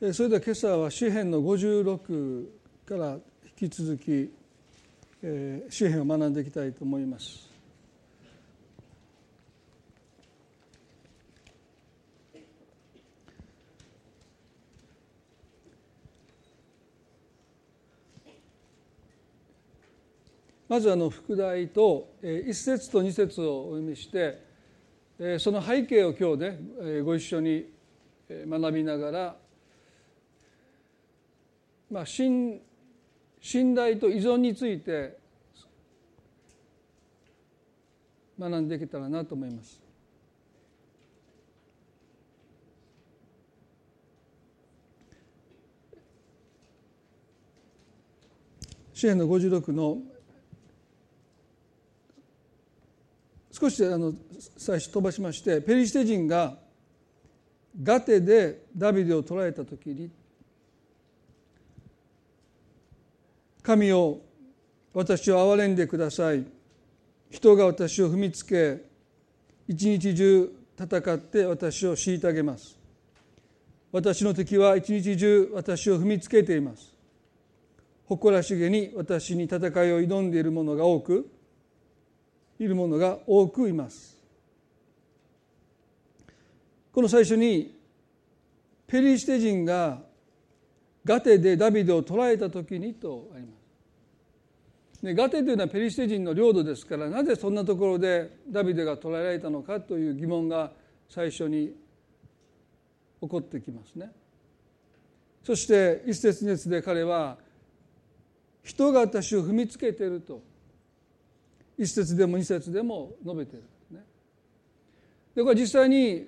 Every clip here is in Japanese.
それでは今朝は詩編の56から引き続き詩編を学んでいきたいと思います。まずあの副題と一節と二節をお読みしてその背景を今日ねご一緒に学びながらまあ、信信頼と依存について学んでいけたらなと思います。支援の56の少しあの最初飛ばしましてペリシテ人がガテでダビデを捕らえた時に神を私を憐れんでください。人が私を踏みつけ一日中戦って私を虐げます。私の敵は一日中私を踏みつけています。誇らしげに私に戦いを挑んでいる者が多くいる者が多くいます。この最初にペリシテ人がガテでダビデを捕らえた時にとあります。でガテというのはペリシテ人の領土ですからなぜそんなところでダビデが捕らえられたのかという疑問が最初に起こってきますね。そして一節二節で彼は人が私を踏みつけていると一節でも二節でも述べている。でこれ実際に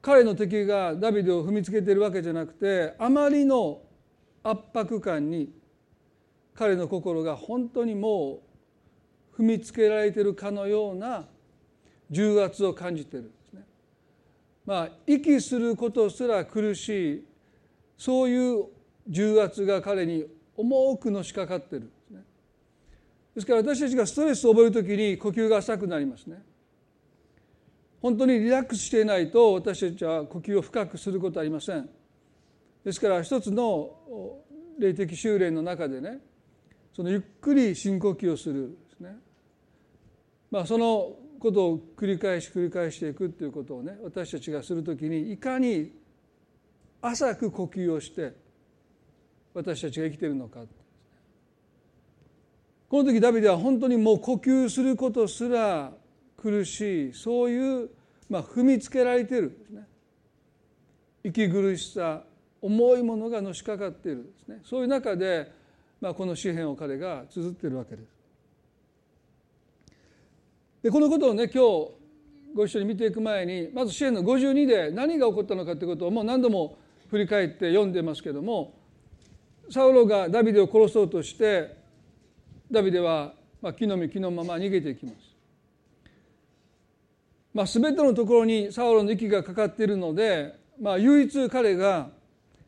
彼の敵がダビデを踏みつけているわけじゃなくてあまりの圧迫感に彼の心が本当にもう踏みつけられてるかのような重圧を感じてるんですね。まあ息することすら苦しいそういう重圧が彼に重くのしかかってるんですね。ですから私たちがストレスを覚える時に呼吸が浅くなりますね。本当にリラックスしていないと私たちは呼吸を深くすることはありません。ですから一つの霊的修練の中でねそのゆっくり深呼吸をするですね、まあ、そのことを繰り返し繰り返していくっていうことをね私たちがする時にいかに浅く呼吸をして私たちが生きているのかこの時ダビデは本当にもう呼吸することすら苦しいそういう、まあ、踏みつけられてるですね。息苦しさ重いものがのしかかっているですね。そういう中でまあ、この詩篇を彼が綴っているわけです。でこのことをね今日ご一緒に見ていく前にまず詩篇の52で何が起こったのかということをもう何度も振り返って読んでますけどもサウロがダビデを殺そうとしてダビデはま木の実木のまま逃げていきます。まあ、全てのところにサウロの息がかかっているので、まあ、唯一彼が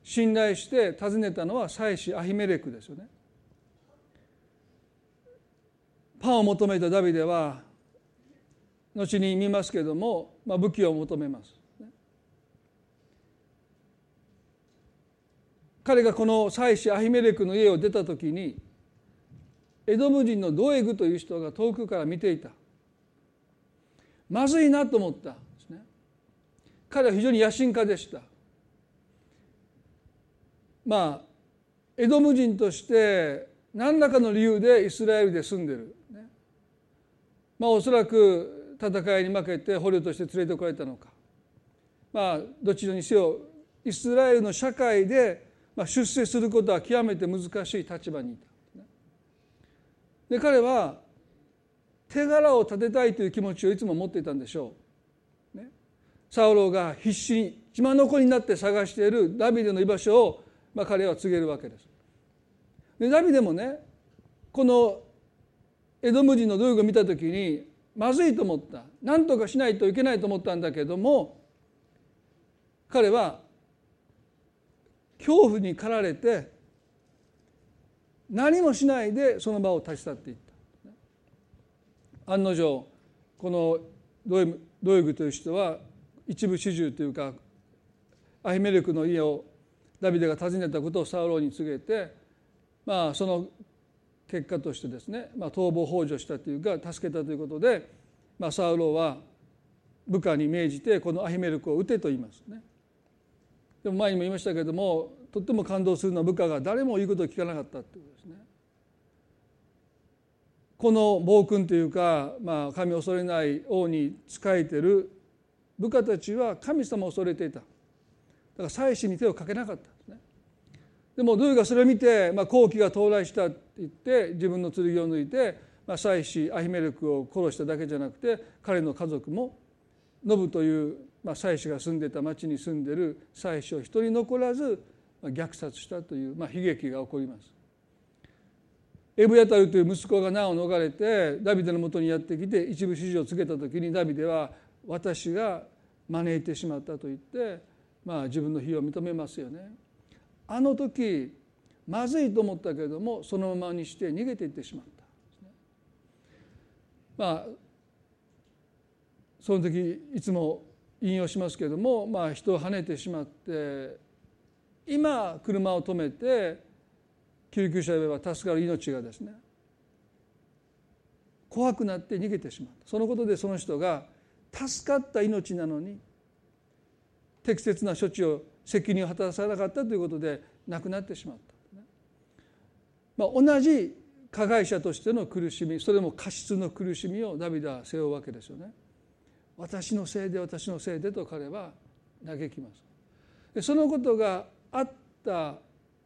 信頼して訪ねたのは妻子アヒメレクですよね。パンを求めたダビデは後に見ますけれども、まあ、武器を求めます。彼がこの妻子アヒメレクの家を出た時にエドム人のドエグという人が遠くから見ていた。まずいなと思った。んですね彼は非常に野心家でした。まあエドム人として何らかの理由でイスラエルで住んでる。まあ、おそらく戦いに負けて捕虜として連れてこられたのかまあどちらにせよイスラエルの社会で出世することは極めて難しい立場にいたで彼は手柄を立てたいという気持ちをいつも持っていたんでしょう。ね、サウロが必死に血の子になって探しているダビデの居場所を、まあ、彼は告げるわけです。でダビデもねこのエドム人の道具を見た時にまずいと思った。何とかしないといけないと思ったんだけども彼は恐怖に駆られて何もしないでその場を立ち去っていった。案の定このドエグという人は一部始終というかアヒメレクの家をダビデが尋ねたことをサウロに告げて、まあ、その結果としてですね、まあ、逃亡幇助したというか助けたということで、まあ、サウロは部下に命じてこのアヒメルクを撃てと言いますね。でも前にも言いましたけれどもとっても感動するのは部下が誰も言うことを聞かなかったということですね。この暴君というか、まあ、神を恐れない王に仕えてる部下たちは神様を恐れていただから祭司に手をかけなかったんですねでもドゥがそれを見て、まあ、好機が到来したって言って自分の剣を抜いて、まあ、祭司アヒメレクを殺しただけじゃなくて彼の家族もノブという、まあ、祭司が住んでた町に住んでる祭司を一人残らず虐殺したという、まあ、悲劇が起こります。エブヤタルという息子が難を逃れてダビデのもとにやってきて一部指示をつけた時にダビデは私が招いてしまったと言って、まあ、自分の非を認めますよね。あの時まずいと思ったけれどもそのままにして逃げていってしまった。まあその時いつも引用しますけれども、まあ、人をはねてしまって今車を止めて救急車呼べば助かる命がですね怖くなって逃げてしまったそのことでその人が助かった命なのに適切な処置を責任を果たさなかったということで亡くなってしまった、まあ、同じ加害者としての苦しみそれも過失の苦しみをダビデは背負うわけですよね。私のせいで私のせいでと彼は嘆きます。でそのことがあった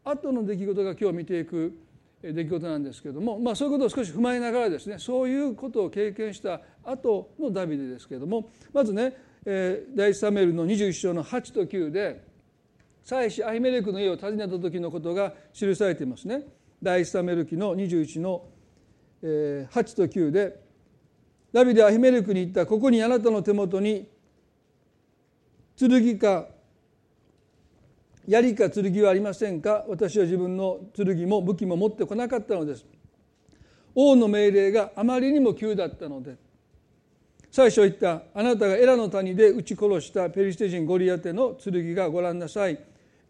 後の出来事が今日見ていく出来事なんですけれども、まあ、そういうことを少し踏まえながらですねそういうことを経験した後のダビデですけれどもまずね、えー、第一サメルの21章の8と9で妻子アヒメレクの家を訪ねた時のことが記されていますね。第一サメル記の21の8と9でダビデはアヒメレクに言った。ここにあなたの手元に剣か槍か剣はありませんか？私は自分の剣も武器も持ってこなかったのです。王の命令があまりにも急だったので。最初言ったあなたがエラの谷で撃ち殺したペリシテ人ゴリアテの剣がご覧なさい。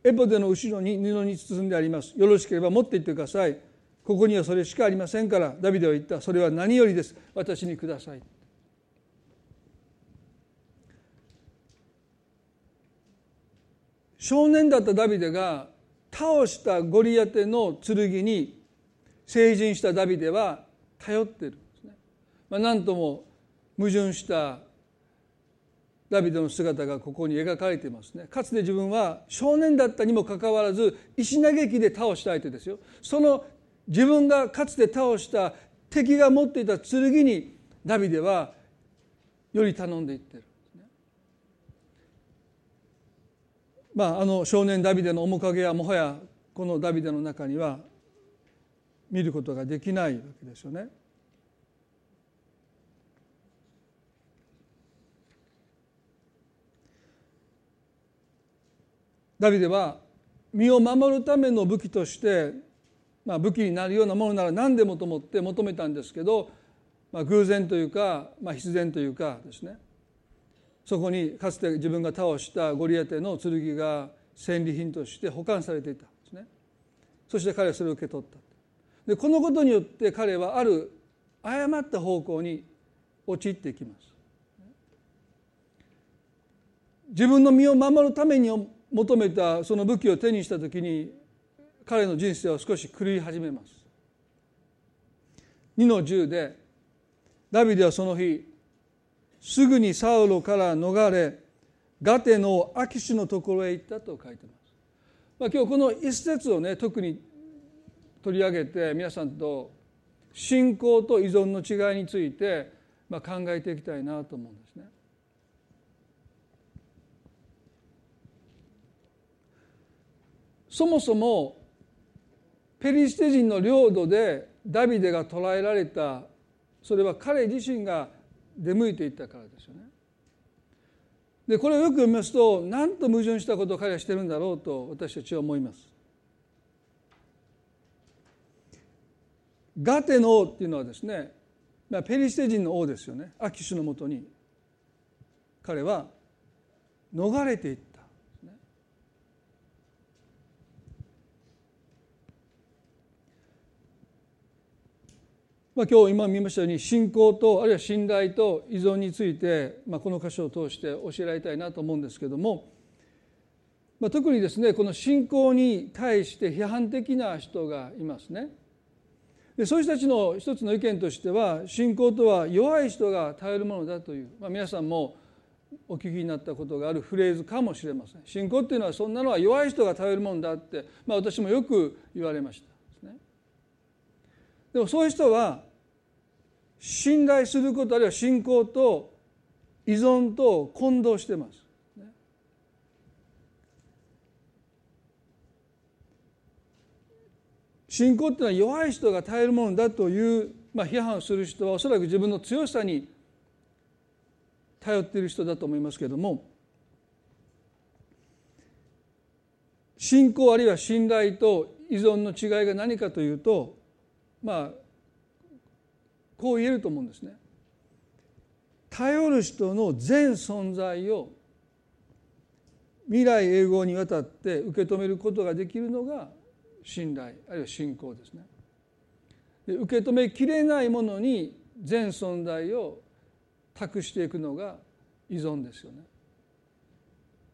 エポデの後ろに布に包んであります。よろしければ持って行ってください。ここにはそれしかありませんから。ダビデは言った。それは何よりです。私にください。少年だったダビデが倒したゴリアテの剣に成人したダビデは頼ってるんですね。まあ、何とも矛盾したダビデの姿がここに描かれていますね。かつて自分は少年だったにもかかわらず石投げ機で倒した相手ですよ。その自分がかつて倒した敵が持っていた剣にダビデはより頼んでいってる。まあ、あの少年ダビデの面影はもはやこのダビデの中には見ることができないわけですよね。ダビデは身を守るための武器として、まあ、武器になるようなものなら何でもと思って求めたんですけど、まあ、偶然というか、まあ、必然というかですね。そこにかつて自分が倒したゴリアテの剣が戦利品として保管されていたんですね。そして彼はそれを受け取った。でこのことによって彼はある誤った方向に陥っていきます。自分の身を守るために求めたその武器を手にした時に彼の人生は少し狂い始めます2の10でダビデはその日すぐにサウロから逃れガテのアキシュのところへ行ったと書いてます。まあ、今日この一節をね特に取り上げて皆さんと信仰と依存の違いについて、まあ、考えていきたいなと思うんですね。そもそもペリシテ人の領土でダビデが捕らえられたそれは彼自身が出向いていったからですよね。でこれをよく読みますと何と矛盾したことを彼はしてるんだろうと私たちは思います。ガテの王っていうのはですね、まあ、ペリシテ人の王ですよねアキシュのもとに彼は逃れていった、まあ、今日今見ましたように信仰とあるいは信頼と依存について、まあ、この箇所を通して教えられたいなと思うんですけども、まあ、特にですねこの信仰に対して批判的な人がいますね。でそういう人たちの一つの意見としては信仰とは弱い人が頼るものだという、まあ、皆さんもお聞きになったことがあるフレーズかもしれません信仰っていうのはそんなのは弱い人が頼るものだって、まあ、私もよく言われましたでもそういう人は信頼することあるいは信仰と依存と混同してます。信仰っていうのは弱い人が耐えるものだという、まあ、批判をする人はおそらく自分の強さに頼っている人だと思いますけれども信仰あるいは信頼と依存の違いが何かというとまあこう言えると思うんですね。頼る人の全存在を未来永劫にわたって受け止めることができるのが信頼あるいは信仰ですね。で受け止めきれないものに全存在を託していくのが依存ですよね。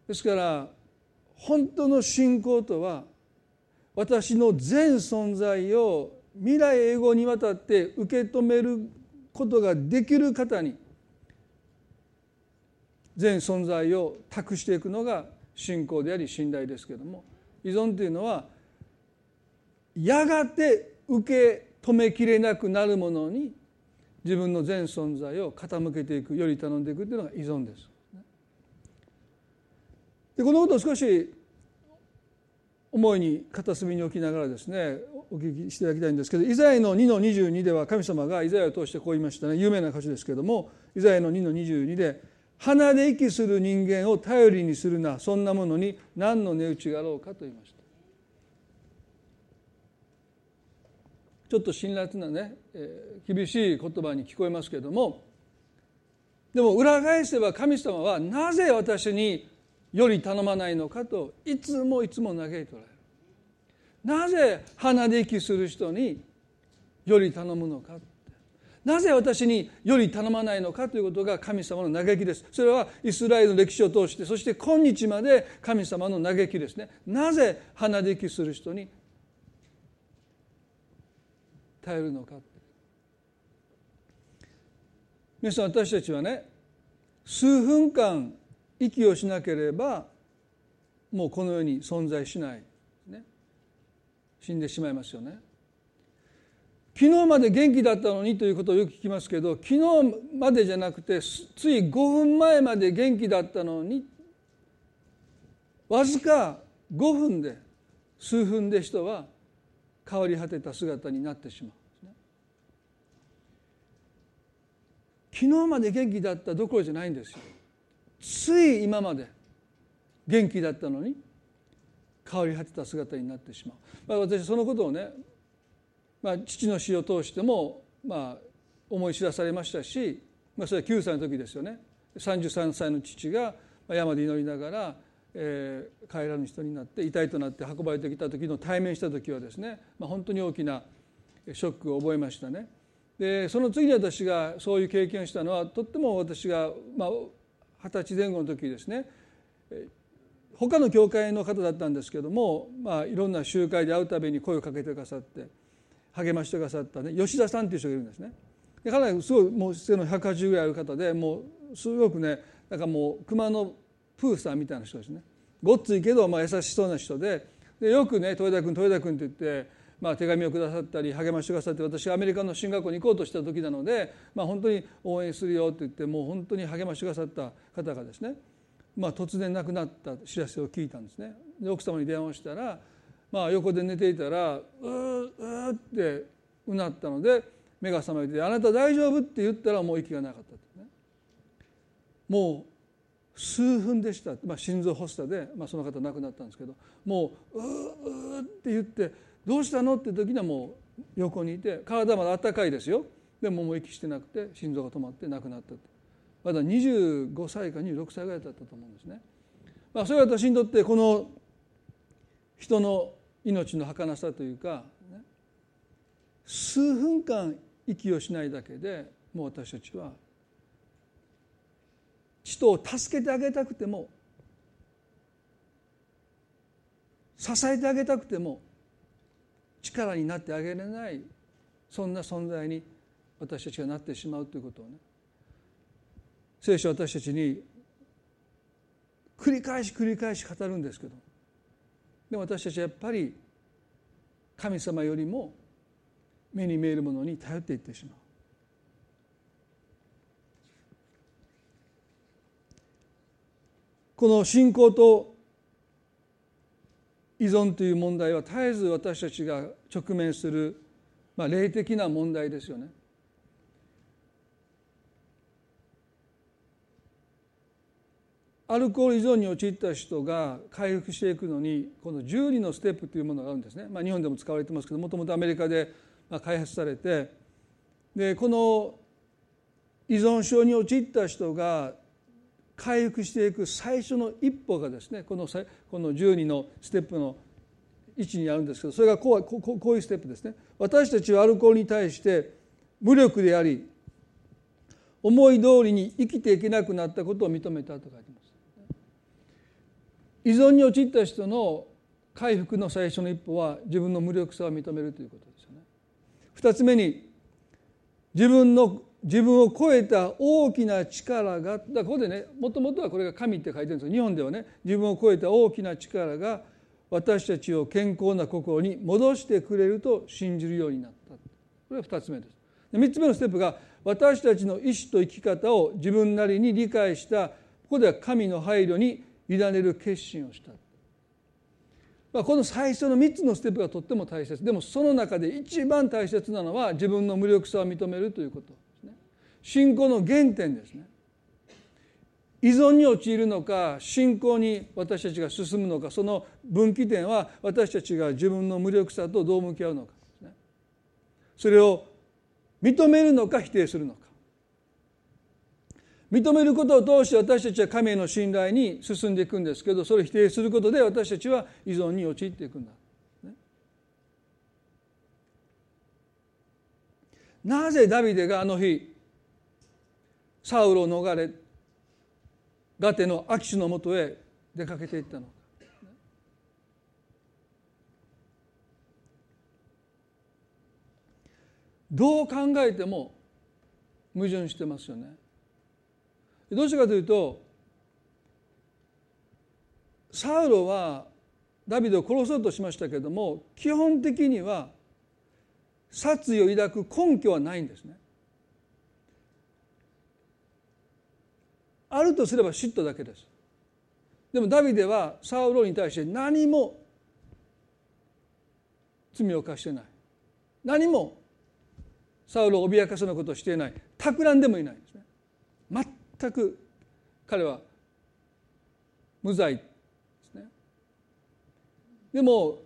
ですから本当の信仰とは私の全存在を未来永劫にわたって受け止めることができる方に全存在を託していくのが信仰であり信頼ですけれども依存というのはやがて受け止めきれなくなるものに自分の全存在を傾けていくより頼んでいくというのが依存です。でこのことを少し思いに片隅に置きながらですねお聞きしていただきたいんですけどイザヤの2の22では神様がイザヤを通してこう言いましたね。有名な歌詞ですけれどもイザヤの2の22で「鼻で息する人間を頼りにするなそんなものに何の値打ちがあろうか」と言いました。ちょっと辛辣なね、えー、厳しい言葉に聞こえますけれどもでも裏返せば神様はなぜ私により頼まないのかといつもいつも嘆いておられる。なぜ鼻で息する人により頼むのかなぜ私により頼まないのかということが神様の嘆きです。それはイスラエルの歴史を通してそして今日まで神様の嘆きですね。なぜ鼻で息する人に頼るのか皆さん私たちはね数分間息をしなければもうこの世に存在しない、死んでしまいますよね。昨日まで元気だったのにということをよく聞きますけど昨日までじゃなくてつい5分前まで元気だったのにわずか5分で数分で人は変わり果てた姿になってしまう、昨日まで元気だったどころじゃないんですよ。つい今まで元気だったのに変わり果てた姿になってしまう、まあ、私そのことをね、まあ、父の死を通しても、まあ、思い知らされましたし、まあ、それは9歳の時ですよね33歳の父が山で祈りながら、えー、帰らぬ人になって遺体となって運ばれてきた時の対面した時はですね、まあ、本当に大きなショックを覚えましたね。でその次に私がそういう経験をしたのはとっても私が、まあ、二十歳前後の時ですね他の教会の方だったんですけども、まあ、いろんな集会で会うたびに声をかけてくださって励ましてくださったね吉田さんっていう人がいるんですね。でかなりすごいもう背の180ぐらいある方でもうすごくねなんかもう熊のプーさんみたいな人ですね。ごっついけどまあ優しそうな人ででよくね豊田君豊田君って言ってまあ、手紙をくださったり励ましてくださって私がアメリカの進学校に行こうとした時なので、まあ、本当に応援するよって言ってもう本当に励ましてくださった方がですね、まあ、突然亡くなった知らせを聞いたんですね。で奥様に電話したら、まあ、横で寝ていたら「うーうー」ってうなったので目が覚めて「あなた大丈夫?」って言ったらもう息がなかったってね。もう数分でした、まあ、心臓発作で、まあ、その方亡くなったんですけどもう「うーうー」って言ってどうしたのって時にはもう横にいて体まだ温かいですよでももう息してなくて心臓が止まって亡くなったとまだ25歳か26歳ぐらいだったと思うんですね。まあ、それは私にとってこの人の命の儚さというか、数分間息をしないだけでもう私たちは人を助けてあげたくても支えてあげたくても力になってあげれないそんな存在に私たちがなってしまうということをね聖書は私たちに繰り返し繰り返し語るんですけどでも私たちはやっぱり神様よりも目に見えるものに頼っていってしまう。この信仰と依存という問題は絶えず私たちが直面する、まあ、霊的な問題ですよね。アルコール依存に陥った人が回復していくのにこの12のステップというものがあるんですね、まあ、日本でも使われてますけどもともとアメリカで開発されてでこの依存症に陥った人が回復していく最初の一歩がですねこのこの12のステップの位置にあるんですけどそれがこうこうこういうステップですね。私たちはアルコールに対して無力であり思い通りに生きていけなくなったことを認めたと書いてます。依存に陥った人の回復の最初の一歩は自分の無力さを認めるということですよね。二つ目に自分の自分を超えた大きな力がだここでねもともとはこれが神って書いてるんです日本ではね自分を超えた大きな力が私たちを健康な心に戻してくれると信じるようになった。これが2つ目です。3つ目のステップが私たちの意志と生き方を自分なりに理解したここでは神の配慮に委ねる決心をした。まあ、この最初の3つのステップがとっても大切。でもその中で一番大切なのは自分の無力さを認めるということですね。信仰の原点ですね。依存に陥るのか信仰に私たちが進むのかその分岐点は私たちが自分の無力さとどう向き合うのかね。それを認めるのか否定するのか。認めることを通して私たちは神への信頼に進んでいくんですけどそれを否定することで私たちは依存に陥っていくんだ。なぜダビデがあの日サウロを逃れガテのアキシのもとへ出かけていったのかどう考えても矛盾してますよね。どうしてかというとサウロはダビデを殺そうとしましたけれども基本的には殺意を抱く根拠はないんですね。あるとすれば嫉妬だけです。でもダビデはサウロに対して何も罪を犯してない何もサウロを脅かすようなことをしていない企んでもいないんですね全く彼は無罪です。ねでも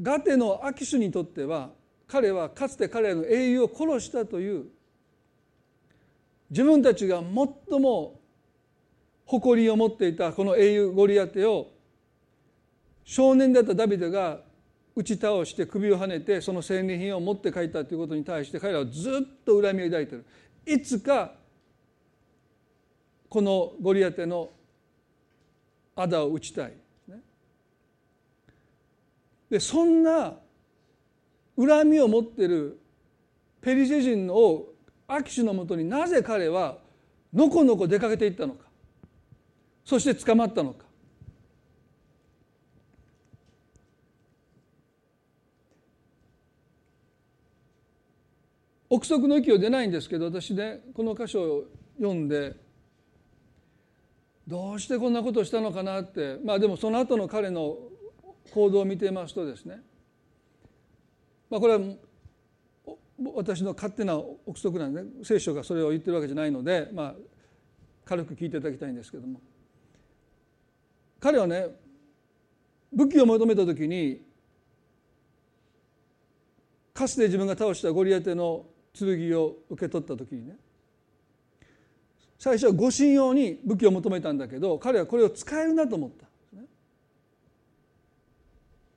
ガテのアキシュにとっては彼はかつて彼らの英雄を殺したという自分たちが最も誇りを持っていたこの英雄ゴリアテを少年だったダビデが打ち倒して首をはねてその戦利品を持って帰ったということに対して彼らはずっと恨みを抱いている。いつかこのゴリアテのあだを打ちたい。でそんな恨みを持っているペリシェ人をアキシュのもとになぜ彼はのこのこ出かけていったのか。そして捕まったのか。憶測の息を出ないんですけど私ねこの箇所を読んでどうしてこんなことをしたのかなって。まあでもその後の彼の行動を見てますとですね。まあこれは私の勝手な憶測なんで、ね、聖書がそれを言ってるわけじゃないのでまあ軽く聞いていただきたいんですけども。彼はね武器を求めた時にかつて自分が倒したゴリアテの剣を受け取った時にね最初は護身用に武器を求めたんだけど彼はこれを使えるなと思った。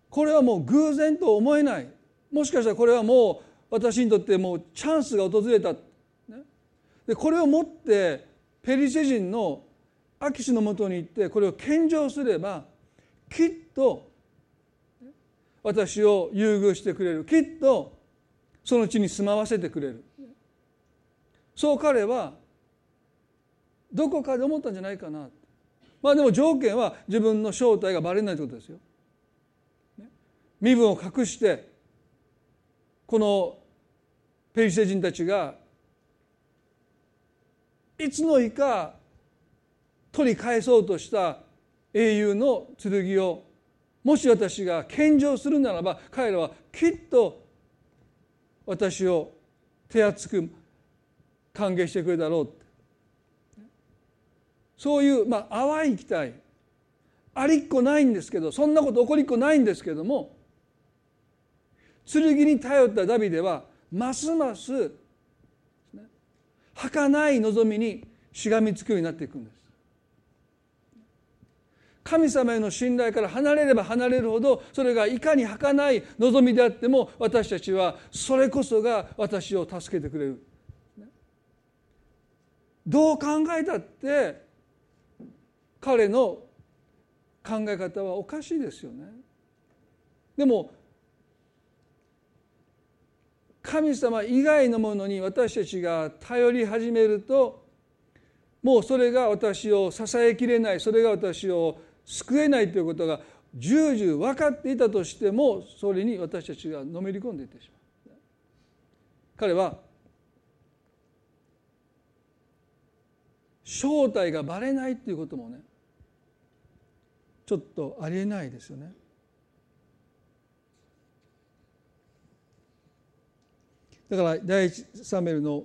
これはもう偶然と思えない。もしかしたらこれはもう私にとってもうチャンスが訪れた、でこれをもってペリシテ人のアキシのもとに行ってこれを献上すればきっと私を優遇してくれる。きっとその地に住まわせてくれる。そう彼はどこかで思ったんじゃないかな。まあでも条件は自分の正体がばれないということですよ。身分を隠してこのペリシテ人たちがいつの日か取り返そうとした英雄の剣をもし私が献上するならば彼らはきっと私を手厚く歓迎してくれだろう。そういう、まあ、淡い期待ありっこないんですけどそんなこと起こりっこないんですけども剣に頼ったダビデはますます儚い望みにしがみつくようになっていくんです。神様への信頼から離れれば離れるほどそれがいかに儚い望みであっても私たちはそれこそが私を助けてくれる。どう考えたって彼の考え方はおかしいですよね。でも神様以外のものに私たちが頼り始めるともうそれが私を支えきれないそれが私を救えないということが重々分かっていたとしてもそれに私たちがのめり込んでいってしまう。彼は正体がばれないということもねちょっとありえないですよね。だから第一サメルの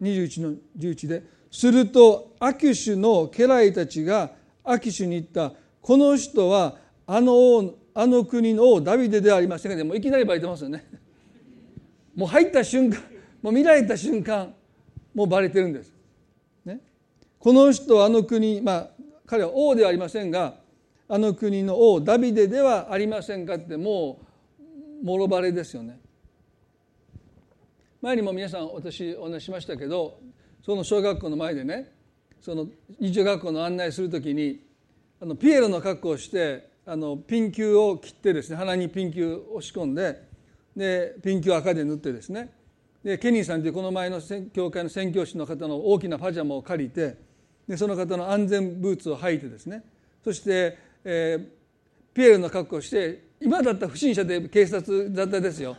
21の11でするとアキシュの家来たちがアキシュに言ったこの人はあの王あの国の王ダビデではありませんがもいきなりバレてますよね。もう入った瞬間もう見られた瞬間もうバレてるんです。ね、この人はあの国まあ彼は王ではありませんがあの国の王ダビデではありませんかってもうもろバレですよね。前にも皆さん私お話しましたけどその小学校の前でねその日曜学校の案内する時にあのピエロの格好をしてあのピン球を切ってですね鼻にピン球を押し込んででピン球を赤で塗ってですねでケニーさんというこの前の教会の宣教師の方の大きなパジャマを借りてでその方の安全ブーツを履いてですねそしてえー、ピエールの格好をして今だったら不審者で警察沙汰ですよ。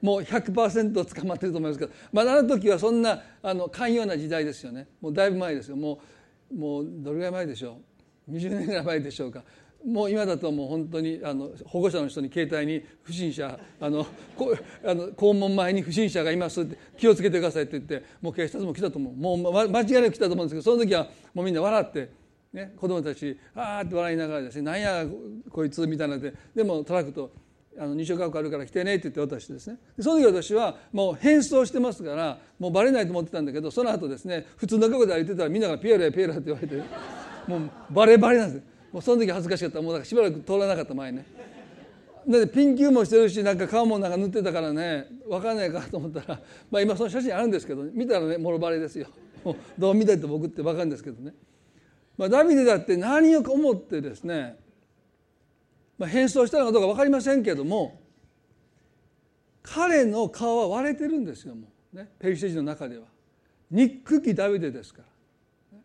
もう100%捕まってると思いますけどまだあの時はそんなあの寛容な時代ですよね。もうだいぶ前ですよ。もうもうどれぐらい前でしょう？20年ぐらい前でしょうか。もう今だともう本当にあの保護者の人に携帯に不審者あのこあの校門前に不審者がいますって気をつけてくださいって言ってもう警察も来たと思う。もう間違いなく来たと思うんですけどその時はもうみんな笑ってね、子供たちあーって笑いながらですね「なんやこいつ」みたいなででもトラックとあの二小学校あるから来てねって言って渡してですね。その時私はもう変装してますからもうバレないと思ってたんだけどその後ですね普通の学校で歩いてたらみんなが「ピエロやピエロ」って言われてもうバレバレなんです。もうその時恥ずかしかった。もうだからしばらく通らなかった前ね。でピンキューもしてるしなんか顔もなんか塗ってたからね分かんないかと思ったらまあ今その写真あるんですけど見たらねもろバレですよ。どう見たって僕って分かるんですけどね。まあ、ダビデだって何を思ってですね、まあ、変装したのかどうか分かりませんけども彼の顔は割れてるんですよもう、ね、ペリシテ人の中では。憎きダビデですから。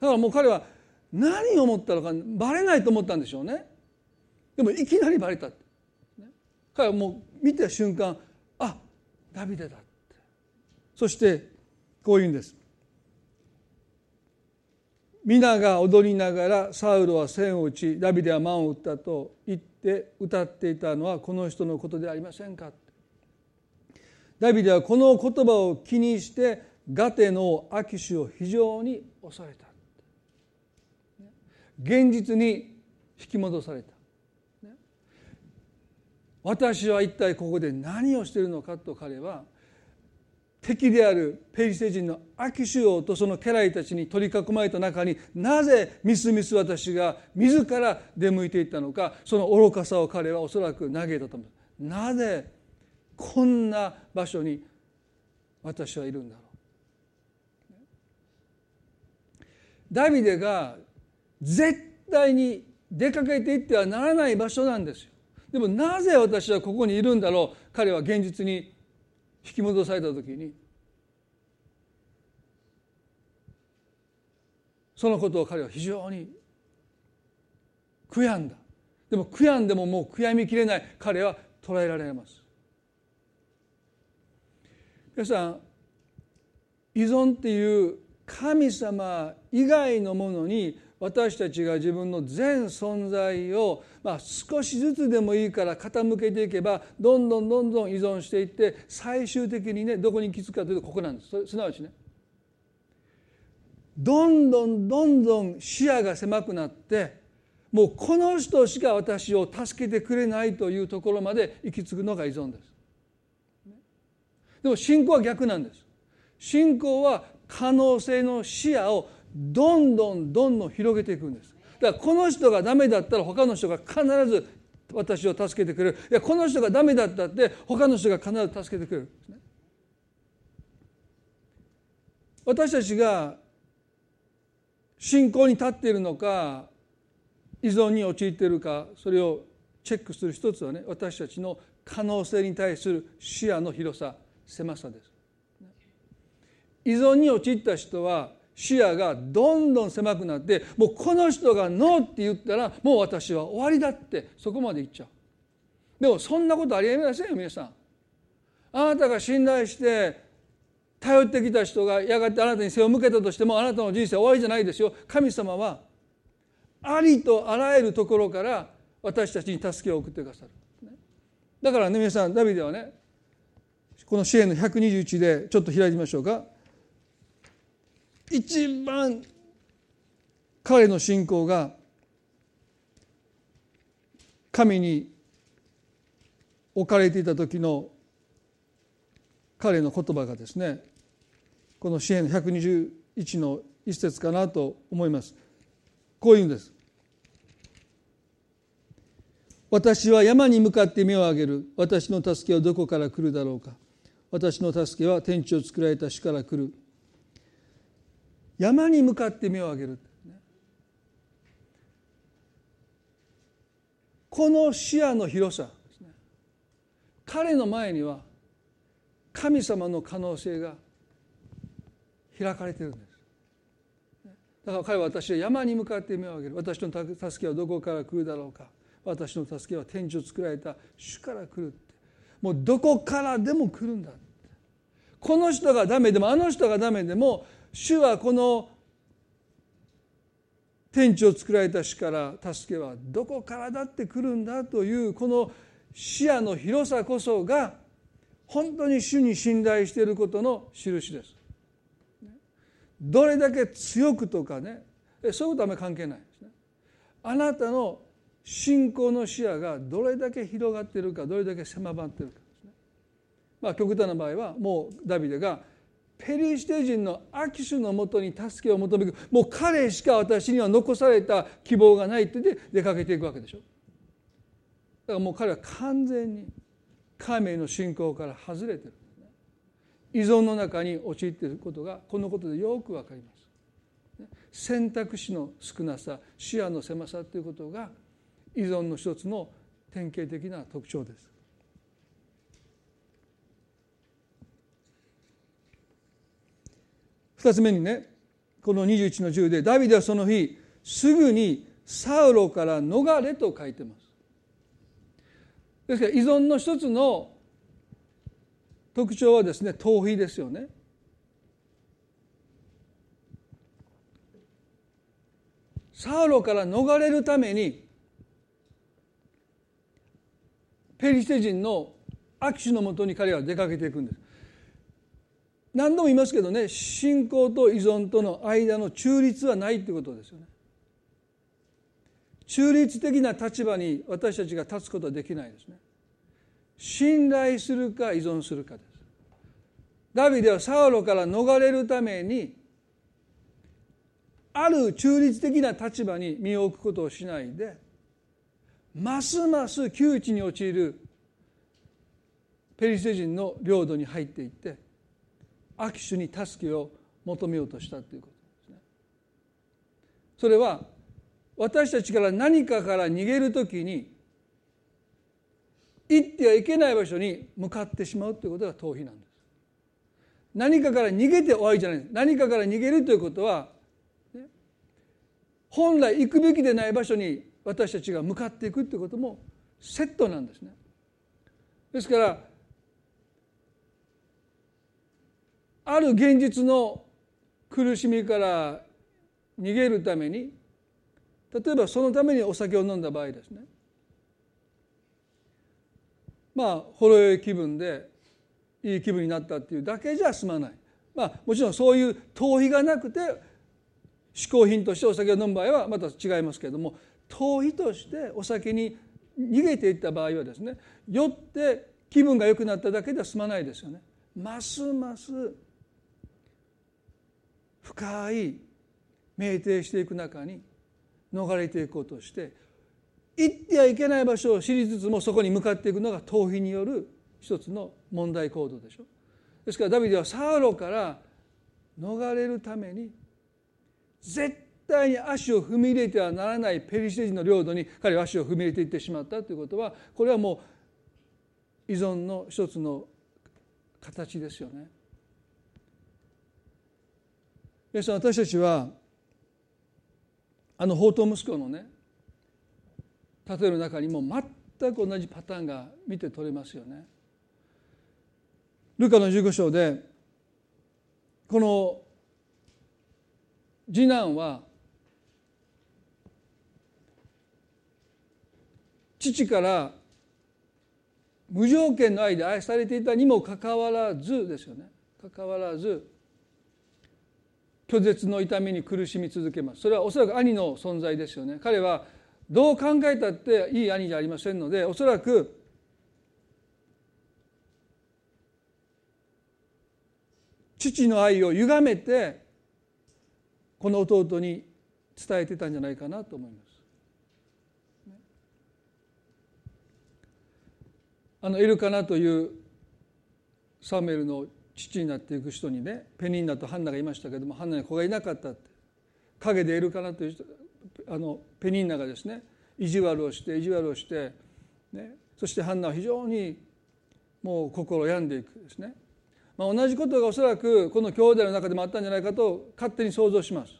だからもう彼は何を思ったのかバレないと思ったんでしょうね。でもいきなりバレた彼はもう見た瞬間あダビデだって。そしてこう言うんです。皆が踊りながらサウルは線を打ちダビデは満を打ったと言って歌っていたのはこの人のことでありませんか？ダビデはこの言葉を気にしてガテのアキシを非常に恐れた。現実に引き戻された。私は一体ここで何をしているのかと彼は敵であるペリシテ人のアキシュ王とその家来たちに取り囲まれた中になぜみすみす私が自ら出向いていったのかその愚かさを彼はおそらく嘆いたと思う。なぜこんな場所に私はいるんだろう。ダビデが絶対に出かけていってはならない場所なんですよ。でもなぜ私はここにいるんだろう彼は現実に引き戻された時にそのことを彼は非常に悔やんだ。でも悔やんでももう悔やみきれない彼は捉えられます。皆さん依存っていう神様以外のものに私たちが自分の全存在を、まあ、少しずつでもいいから傾けていけばどんどんどんどん依存していって最終的にねどこに行き着くかというとここなんですすなわちねどんどんどんどん視野が狭くなってもうこの人しか私を助けてくれないというところまで行き着くのが依存です。でも信仰は逆なんです。信仰は可能性の視野をどんどんどんどん広げていくんです。だからこの人がダメだったら他の人が必ず私を助けてくれる。いやこの人がダメだったって他の人が必ず助けてくれる私たちが信仰に立っているのか依存に陥っているかそれをチェックする一つはね私たちの可能性に対する視野の広さ狭さです。依存に陥った人は視野がどんどん狭くなってもうこの人がノーって言ったらもう私は終わりだってそこまで言っちゃう。でもそんなことありえませんよ皆さん。あなたが信頼して頼ってきた人がやがてあなたに背を向けたとしてもあなたの人生は終わりじゃないですよ。神様はありとあらゆるところから私たちに助けを送ってくださる。だからね皆さんダビデはねこの支援の121でちょっと開いてみましょうか。一番彼の信仰が神に置かれていた時の彼の言葉がですねこの詩篇の121の一節かなと思います。こういうんです。私は山に向かって目を上げる。私の助けはどこから来るだろうか。私の助けは天地を作られた主から来る。山に向かって目を上げる、この視野の広さ彼の前には神様の可能性が開かれてるんです。だから彼は私は山に向かって目を上げる。私の助けはどこから来るだろうか。私の助けは天地を作られた。主から来るって。もうどこからでも来るんだこの人がダメでもあの人がダメでも主はこの天地を作られた主から助けはどこからだって来るんだというこの視野の広さこそが本当に主に信頼していることの印です。どれだけ強くとかねそういうことはあまり関係ないですね。あなたの信仰の視野がどれだけ広がっているかどれだけ狭まっているかですね。まあ極端な場合はもうダビデがペリシテ人のアキシュのもとに助けを求める。もう彼しか私には残された希望がないって言って出かけていくわけでしょ。だからもう彼は完全に神への信仰から外れてる。依存の中に陥っていることがこのことでよくわかります。選択肢の少なさ視野の狭さということが依存の一つの典型的な特徴です。2つ目にねこの21の10でダビデはその日すぐにサウロから逃れと書いてます。ですから依存の一つの特徴はですね逃避ですよね。サウロから逃れるためにペリシテ人の握手のもとに彼は出かけていくんです。何度も言いますけどね信仰と依存との間の中立はないということですよね。中立的な立場に私たちが立つことはできないですね。信頼するか依存するかです。ダビデはサウロから逃れるためにある中立的な立場に身を置くことをしないでますます窮地に陥るペリシテ人の領土に入っていってアキシュに助けを求めようとしたということですね。それは私たちから何かから逃げるときに行ってはいけない場所に向かってしまうということが逃避なんです。何かから逃げて終わりじゃない何かから逃げるということは、ね、本来行くべきでない場所に私たちが向かっていくということもセットなんですね。ですからある現実の苦しみから逃げるために例えばそのためにお酒を飲んだ場合ですねまあほろ酔い気分でいい気分になったっていうだけじゃ済まないまあもちろんそういう逃避がなくて嗜好品としてお酒を飲む場合はまた違いますけれども逃避としてお酒に逃げていった場合はですねよって気分が良くなっただけでは済まないですよね。ますます深い酩酊していく中に逃れていこうとして行ってはいけない場所を知りつつもそこに向かっていくのが逃避による一つの問題行動でしょですからダビデはサウロから逃れるために絶対に足を踏み入れてはならないペリシテ人の領土に彼は足を踏み入れていってしまったということはこれはもう依存の一つの形ですよね。私たちはあの宝刀息子のね例えの中にも全く同じパターンが見て取れますよね。ルカの15章でこの次男は父から無条件の愛で愛されていたにもかかわらずですよねかかわらず拒絶の痛みに苦しみ続けます。それはおそらく兄の存在ですよね。彼はどう考えたっていい兄じゃありませんのでおそらく父の愛を歪めてこの弟に伝えてたんじゃないかなと思います。あのエルカナというサムエルの父になっていく人にねペニンナとハンナがいましたけどもハンナに子がいなかったって。陰でエルカナというあのペニンナがですね意地悪をして意地悪をして、ね、そしてハンナは非常にもう心病んでいくですね、まあ、同じことがおそらくこの兄弟の中でもあったんじゃないかと勝手に想像します。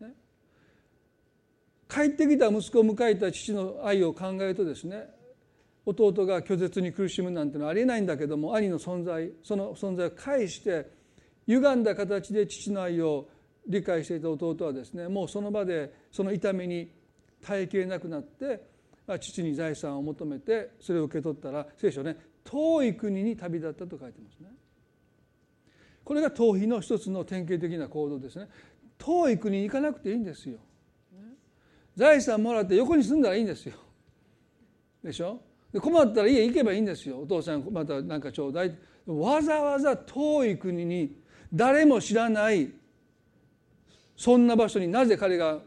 ね、帰ってきた息子を迎えた父の愛を考えるとですね弟が拒絶に苦しむなんてのはありえないんだけども兄の存在その存在を介して歪んだ形で父の愛を理解していた弟はですねもうその場でその痛みに耐えきれなくなって父に財産を求めてそれを受け取ったら聖書ね遠い国に旅立ったと書いてますね。これが逃避の一つの典型的な行動ですね。遠い国に行かなくていいんですよ。財産もらって横に住んだらいいんですよ。でしょ？で困ったら家行けばいいんですよ。お父さんまた何かちょうだい。わざわざ遠い国に誰も知らないそんな場所になぜ彼が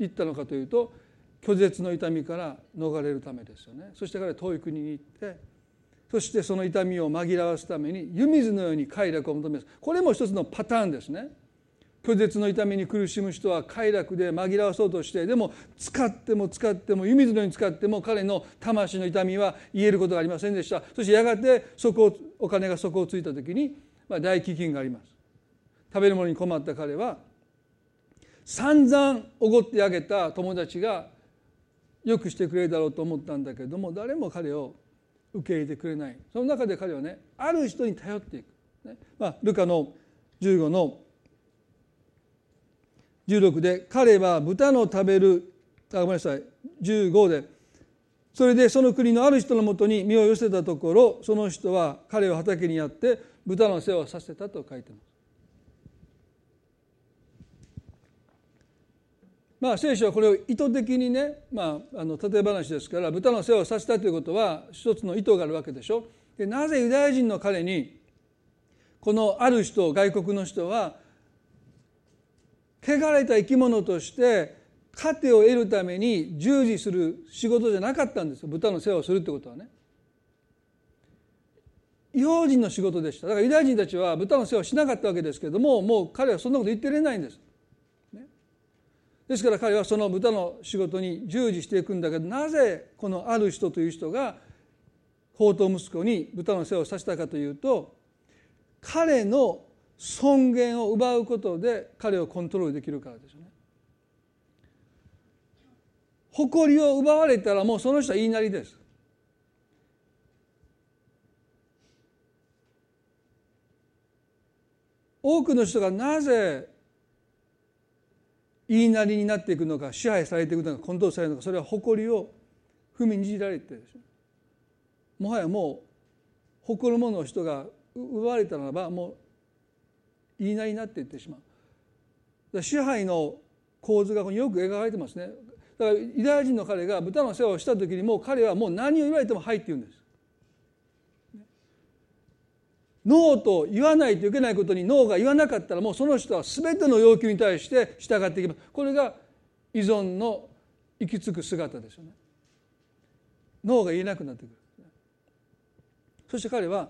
行ったのかというと拒絶の痛みから逃れるためですよね。そして彼は遠い国に行ってそしてその痛みを紛らわすために湯水のように快楽を求めます。これも一つのパターンですね。拒絶の痛みに苦しむ人は快楽で紛らわそうとしてでも使っても使っても湯水のように使っても彼の魂の痛みは癒えることがありませんでした。そしてやがて底お金が底をついた時に、まあ、大飢饉があります。食べるものに困った彼は散々おごってあげた友達がよくしてくれるだろうと思ったんだけれども誰も彼を受け入れてくれない。その中で彼はねある人に頼っていく、ね。まあ、ルカの15の16で彼は豚の食べるあごめんなさい15でそれでその国のある人のもとに身を寄せたところその人は彼を畑にやって豚の世話をさせたと書いてます。まあ、聖書はこれを意図的にね、まあ、あの例え話ですから豚の世話をさせたということは一つの意図があるわけでしょ。でなぜユダヤ人の彼にこのある人外国の人は汚れた生き物として糧を得るために従事する仕事じゃなかったんですよ豚の世話をするってことはね。違法人の仕事でしただからユダヤ人たちは豚の世話をしなかったわけですけれどももう彼はそんなこと言ってれないんです。ね、ですから彼はその豚の仕事に従事していくんだけどなぜこのある人という人が宝刀息子に豚の世話をさせたかというと彼の尊厳を奪うことで彼をコントロールできるからですよね。誇りを奪われたらもうその人は言いなりです。多くの人がなぜ言いなりになっていくのか支配されていくのかコントロールされるのかそれは誇りを踏みにじられてもはやもう誇る者の人が奪われたならばもう言いなりになっていってしまう。支配の構図がよく描かれてますね。だからユダヤ人の彼が豚の世話をした時にもう彼はもう何を言われても「はい」って言うんです。ノーと言わないといけないことにノーが言わなかったらもうその人は全ての要求に対して従っていきますこれが依存の行き着く姿ですよね。ノーが言えなくなってくる。そして彼は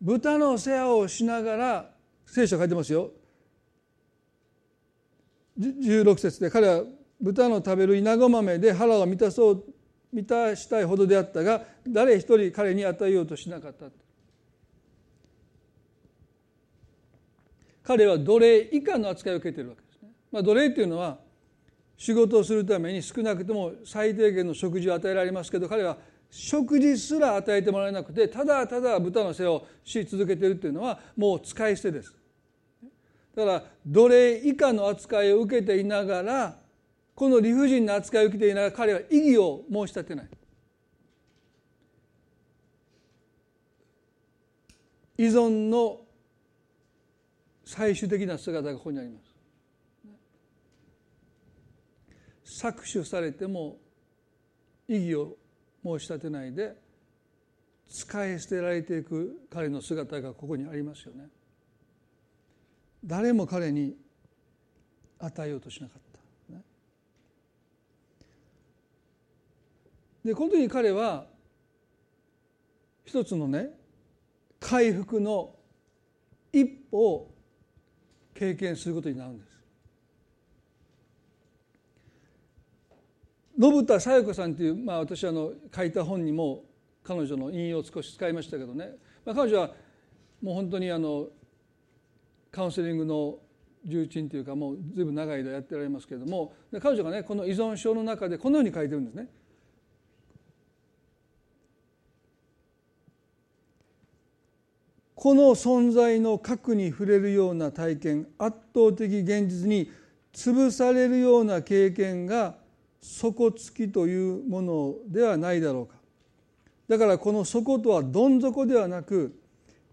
豚の世話をしながら聖書書いてますよ16節で彼は豚の食べる稲子豆で腹を満たそう満たしたいほどであったが誰一人彼に与えようとしなかった彼は奴隷以下の扱いを受けているわけですね。まあ、奴隷っていうのは仕事をするために少なくとも最低限の食事を与えられますけど彼は食事すら与えてもらえなくてただただ豚の世話をし続けているっていうのはもう使い捨てです。だから奴隷以下の扱いを受けていながらこの理不尽な扱いを受けていながら彼は異議を申し立てない。依存の最終的な姿がここにあります。搾取されても異議を申し立てないで使い捨てられていく彼の姿がここにありますよね。誰も彼に与えようとしなかった。でこの時に彼は一つのね回復の一歩を経験することになるんです。信田さよ子さんという、まあ、私あの書いた本にも彼女の引用を少し使いましたけどね、まあ、彼女はもう本当にあのカウンセリングの重鎮というかもう随分長い間やってられますけれども彼女がねこの依存症の中でこのように書いてるんですね。この存在の核に触れるような体験圧倒的現実に潰されるような経験が底つきというものではないだろうか。だからこの底とはどん底ではなく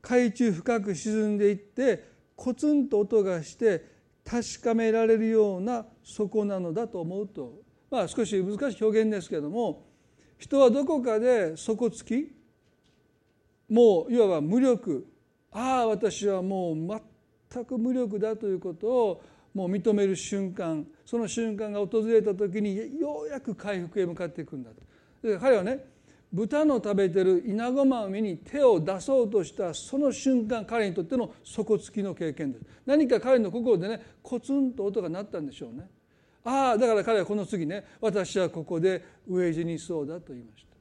海中深く沈んでいってコツンと音がして確かめられるような底なのだと思うと。まあ少し難しい表現ですけれども人はどこかで底つきもういわば無力ああ私はもう全く無力だということをもう認める瞬間その瞬間が訪れた時にようやく回復へ向かっていくんだと。彼はね豚の食べてる稲子豆に手を出そうとしたその瞬間彼にとっての底つきの経験です何か彼の心でねコツンと音が鳴ったんでしょうねああだから彼はこの次ね私はここで飢え死にそうだと言いました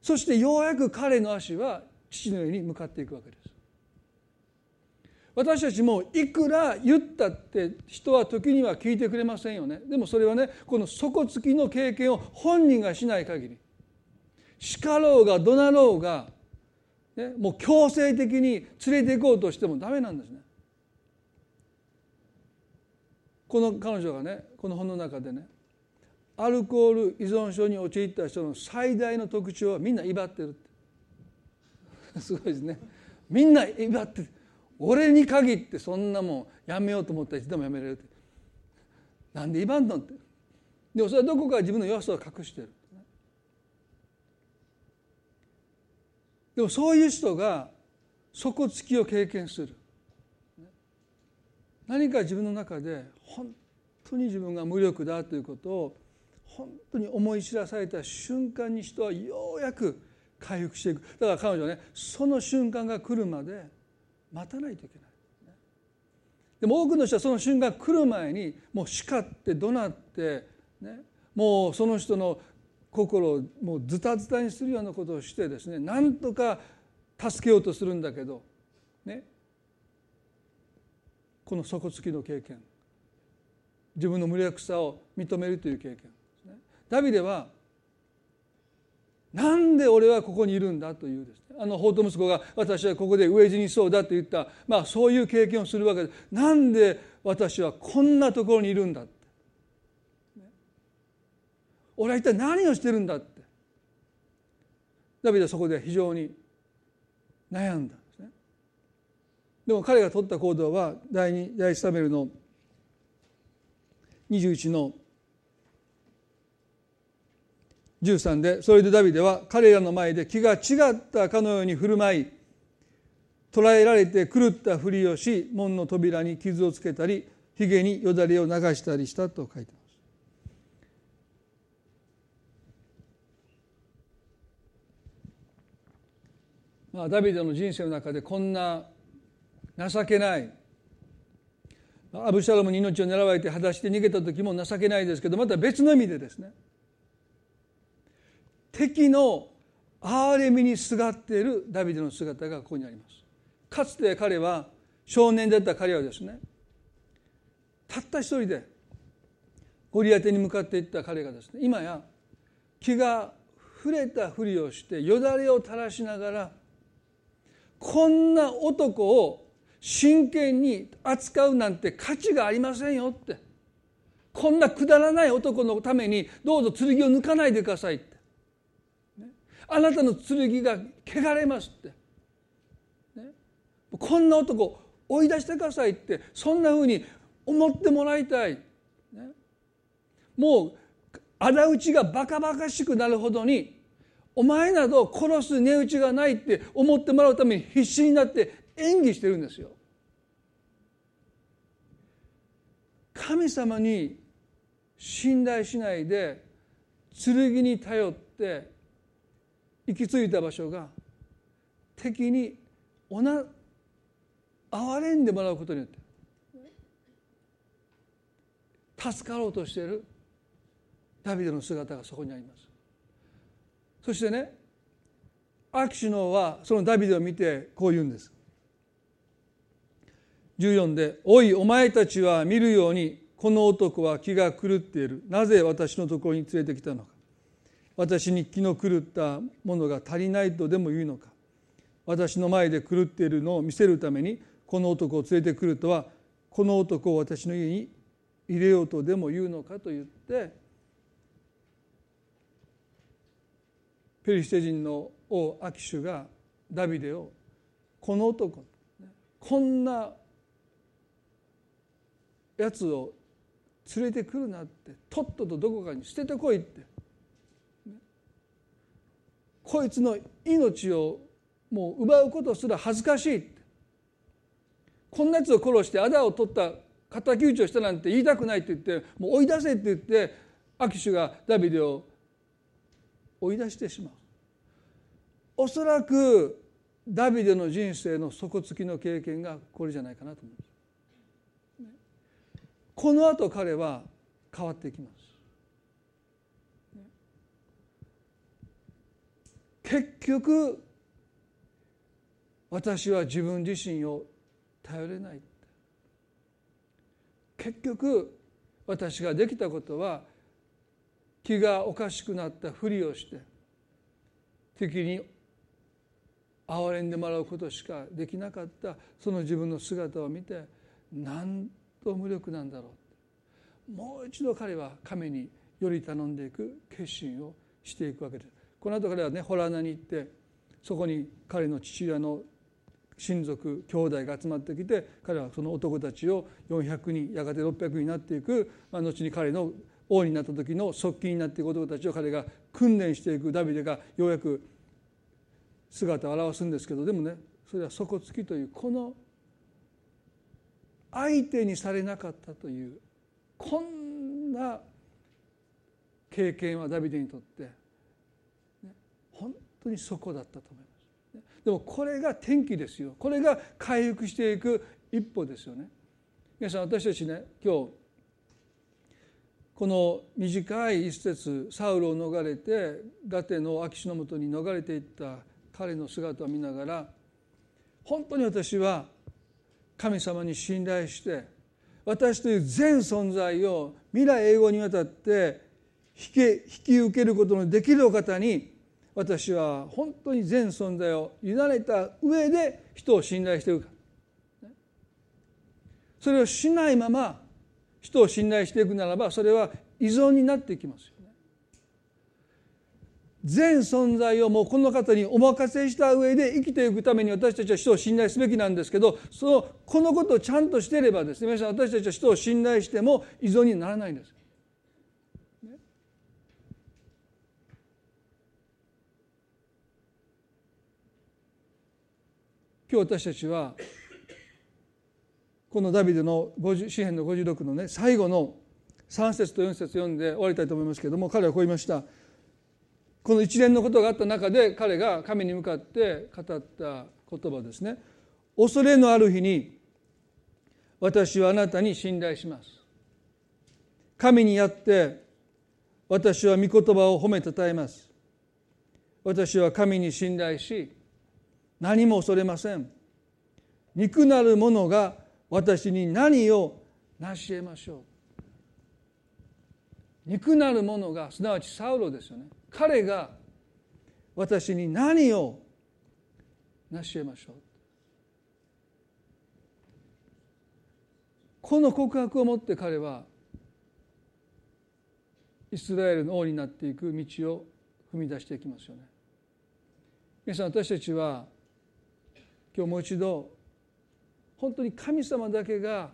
そしてようやく彼の足は父の上に向かっていくわけです。私たちもいくら言ったって人は時には聞いてくれませんよね。でもそれはねこの底つきの経験を本人がしない限り。叱ろうが怒鳴ろうが、ね、もう強制的に連れて行こうとしてもダメなんですね。この彼女がねこの本の中でねアルコール依存症に陥った人の最大の特徴はみんな威張ってるって。すごいですね。みんな威張ってる。俺に限ってそんなもんやめようと思ったらいつでもやめれるって。なんで威張んのって。でもそれはどこか自分の弱さを隠してる。でもそういう人が底つきを経験する。何か自分の中で本当に自分が無力だということを本当に思い知らされた瞬間に人はようやく回復していく。だから彼女はねその瞬間が来るまで待たないといけない。でも多くの人はその瞬間来る前にもう叱って怒鳴って、ね、もうその人の心をもうズタズタにするようなことをしてですねなんとか助けようとするんだけど、ね、この底つきの経験自分の無力さを認めるという経験。ダビデはなんで俺はここにいるんだというですねあの法と息子が私はここで飢え死にそうだと言った。まあそういう経験をするわけですなんで私はこんなところにいるんだって、俺は一体何をしてるんだって。ダビデはそこで非常に悩んだんですね。でも彼が取った行動は第2第1サメルの21の13でそれでダビデは彼らの前で気が違ったかのように振る舞い捕らえられて狂ったふりをし門の扉に傷をつけたり髭によだれを流したりしたと書いてます。まあ、ダビデの人生の中でこんな情けないアブシャロムに命を狙われて裸足で逃げた時も情けないですけどまた別の意味でですね敵の憐れみにすがっているダビデの姿がここにあります。かつて彼は少年だった彼はですねたった一人でゴリアテに向かっていった彼がですね今や気が触れたふりをしてよだれを垂らしながらこんな男を真剣に扱うなんて価値がありませんよってこんなくだらない男のためにどうぞ剣を抜かないでくださいって、あなたの剣が汚れますって、ね、こんな男追い出してくださいってそんなふうに思ってもらいたい、ね、もう仇討ちがバカバカしくなるほどにお前など殺す値打ちがないって思ってもらうために必死になって演技してるんですよ。神様に信頼しないで剣に頼って行き着いた場所が敵におな憐れんでもらうことによって助かろうとしているダビデの姿がそこにあります。そしてねアキシノはそのダビデを見てこう言うんです。14で「おいお前たちは見るようにこの男は気が狂っているなぜ私のところに連れてきたのか私に気の狂ったものが足りないとでも言うのか。私の前で狂っているのを見せるためにこの男を連れてくるとはこの男を私の家に入れようとでも言うのかと言ってペリシテ人の王アキシュがダビデをこの男こんなやつを連れてくるなってとっととどこかに捨ててこいって、こいつの命をもう奪うことすら恥ずかしい。こんなやつを殺して仇を取った敵討ちをしたなんて言いたくないって言ってもう追い出せって言ってアキシュがダビデを追い出してしまう。おそらくダビデの人生の底つきの経験がこれじゃないかなと思います。このあと彼は変わっていきます。結局私は自分自身を頼れない。結局私ができたことは気がおかしくなったふりをして敵に憐れんでもらうことしかできなかったその自分の姿を見て何と無力なんだろう。もう一度彼は神により頼んでいく決心をしていくわけです。この後彼はねホラナに行ってそこに彼の父親の親族兄弟が集まってきて彼はその男たちを400人やがて600人になっていく、まあ、後に彼の王になった時の側近になっていく男たちを彼が訓練していくダビデがようやく姿を現すんですけどでもねそれは底つきというこの相手にされなかったというこんな経験はダビデにとって、当にそこだったと思います。でもこれが転機ですよこれが回復していく一歩ですよね。皆さん私たちね今日この短い一節サウルを逃れてガテの秋のもとに逃れていった彼の姿を見ながら本当に私は神様に信頼して私という全存在を未来永劫にわたって引き受けることのできるお方に私は本当に全存在を委ねた上で人を信頼しているかそれをしないまま人を信頼していくならばそれは依存になっていきますよね。全存在をもうこの方にお任せした上で生きていくために私たちは人を信頼すべきなんですけどそのこのことをちゃんとしてればですね皆さん私たちは人を信頼しても依存にならないんです。今日私たちはこのダビデの詩篇の56のね最後の3節と4節読んで終わりたいと思いますけれども彼はこう言いました。この一連のことがあった中で彼が神に向かって語った言葉ですね。恐れのある日に私はあなたに信頼します。神にやって私は御言葉を褒めたたえます。私は神に信頼し何も恐れません。肉なるものが私に何を成し得ましょう。肉なるものがすなわちサウロですよね。彼が私に何を成し得ましょう。この告白をもって彼はイスラエルの王になっていく道を踏み出していきますよね。皆さん私たちは今日もう一度本当に神様だけが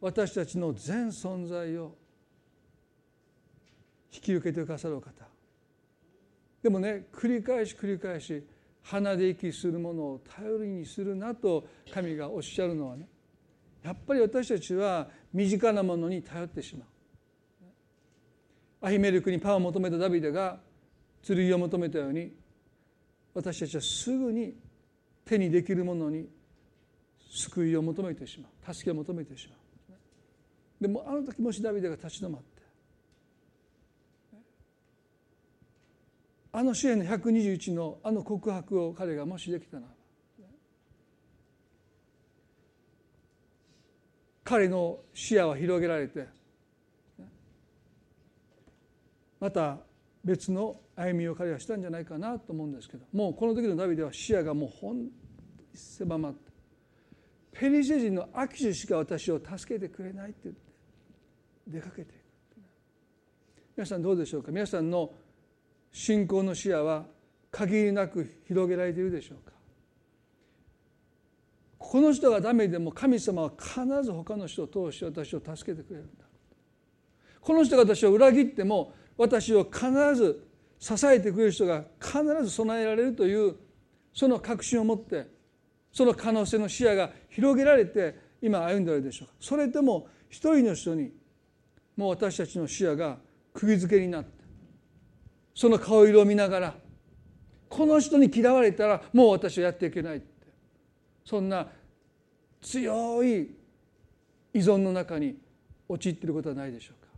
私たちの全存在を引き受けてくださる方。でもね繰り返し繰り返し鼻で息するものを頼りにするなと神がおっしゃるのはねやっぱり私たちは身近なものに頼ってしまう。アヒメルクにパンを求めたダビデが剣を求めたように私たちはすぐに手にできるものに救いを求めてしまう。助けを求めてしまう。でもあの時もしダビデが立ち止まってあの支援の121のあの告白を彼がもしできたなら彼の視野は広げられてまた別の歩みを彼はしたんじゃないかなと思うんですけどもうこの時のダビデは視野がもう本当に狭まってペリシテ人の握手しか私を助けてくれないって言って出かけていく皆さんどうでしょうか？皆さんの信仰の視野は限りなく広げられているでしょうか？この人がダメでも神様は必ず他の人を通して私を助けてくれるんだ。この人が私を裏切っても私を必ず支えてくれる人が必ず備えられるというその確信を持ってその可能性の視野が広げられて今歩んでおるでしょうか。それとも一人の人にもう私たちの視野が釘付けになってその顔色を見ながらこの人に嫌われたらもう私はやっていけないってそんな強い依存の中に陥っていることはないでしょうか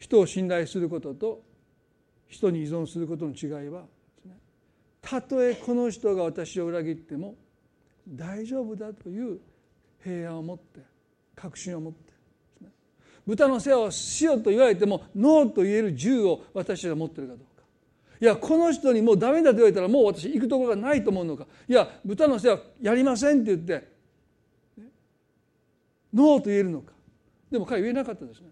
人を信頼することと人に依存することの違いはたとえこの人が私を裏切っても大丈夫だという平安を持って確信を持って豚の世話をしようと言われてもノーと言える銃を私が持ってるかどうか。いやこの人にもうダメだと言われたらもう私行くところがないと思うのか。いや豚の世話やりませんって言ってノーと言えるのか。でも彼は言えなかったですね。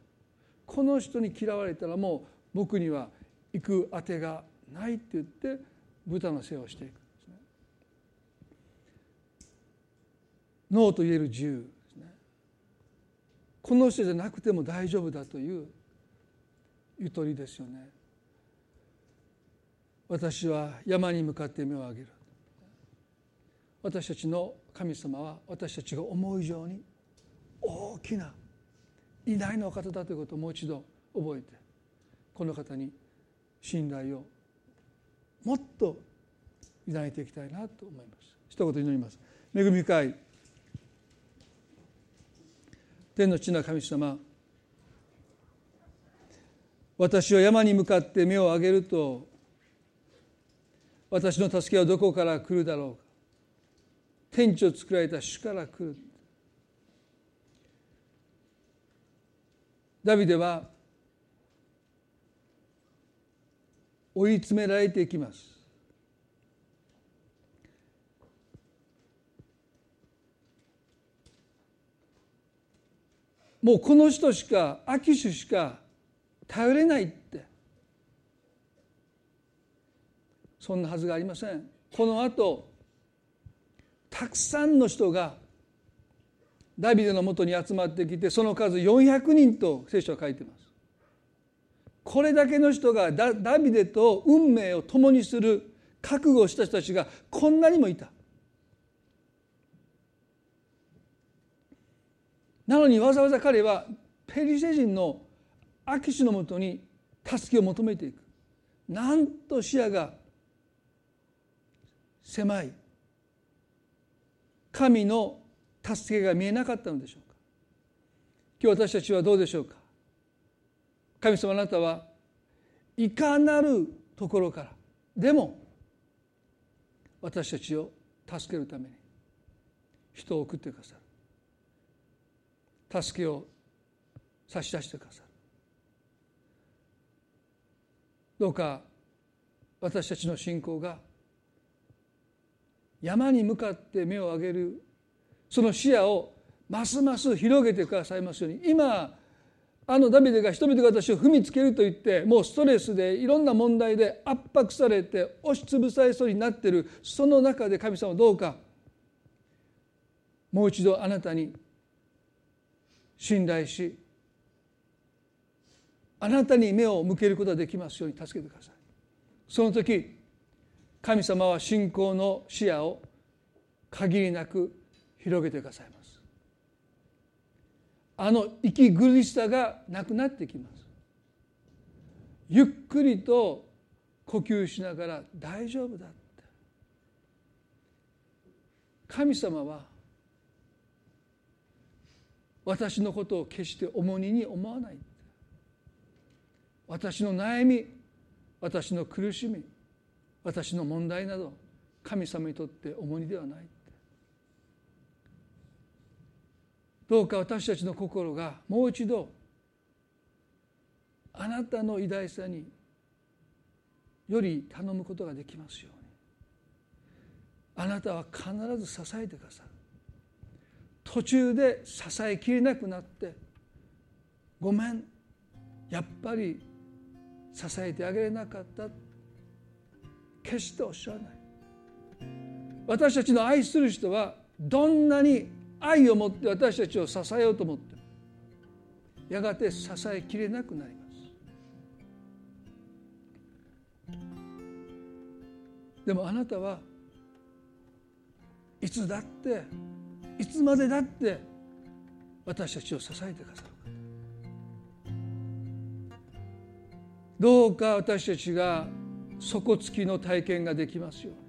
この人に嫌われたらもう僕には行くあてがないって言って豚の世話をしていくんですね。ノーと言える自由ですね。この人じゃなくても大丈夫だというゆとりですよね。私は山に向かって目を上げる。私たちの神様は私たちが思う以上に大きな偉大なお方だということをもう一度覚えてこの方に信頼をもっと委ねていきたいなと思います。一言祈ります。恵み深い天の地の神様私は山に向かって目を上げると私の助けはどこから来るだろうか。天地を作られた主から来る。ダビデは追い詰められていきます。もうこの人しかアキシュしか頼れないって。そんなはずがありません。このあとたくさんの人がダビデのもとに集まってきてその数400人と聖書は書いてます。これだけの人がダビデと運命を共にする覚悟をした人たちがこんなにもいた。なのにわざわざ彼はペリシェ人のアキシのもとに助けを求めていく。なんと視野が狭い。神の助けが見えなかったのでしょうか。今日私たちはどうでしょうか。神様あなたはいかなるところからでも私たちを助けるために人を送ってくださる。助けを差し出してくださる。どうか私たちの信仰が山に向かって目を上げるその視野をますます広げてくださいますように。今あのダビデが人々が私を踏みつけると言ってもうストレスでいろんな問題で圧迫されて押しつぶされそうになっているその中で神様どうか。もう一度あなたに信頼しあなたに目を向けることができますように助けてください。その時神様は信仰の視野を限りなく広げてくださいます。あの息苦しさがなくなってきます。ゆっくりと呼吸しながら大丈夫だって。神様は私のことを決して重荷に思わない私の悩み私の苦しみ私の問題など神様にとって重荷ではないどうか私たちの心がもう一度あなたの偉大さにより頼むことができますように。あなたは必ず支えてくださる。途中で支えきれなくなってごめん。やっぱり支えてあげれなかった。決しておっしゃらない。私たちの愛する人はどんなに愛を持って私たちを支えようと思って。もやがて支えきれなくなります。でもあなたはいつだっていつまでだって私たちを支えてくださる。どうか私たちが底つきの体験ができますように。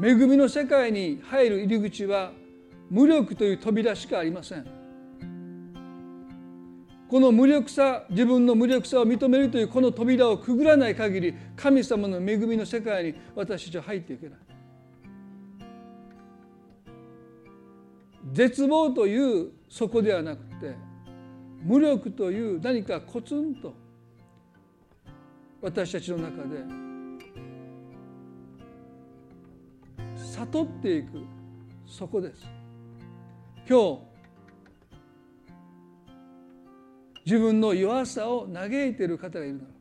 恵みの世界に入る入り口は無力という扉しかありません。この無力さ自分の無力さを認めるというこの扉をくぐらない限り神様の恵みの世界に私たちは入っていけない。絶望というそこではなくて無力という何かコツンと私たちの中で悟っていく。そこです。今日自分の弱さを嘆いている方がいるならば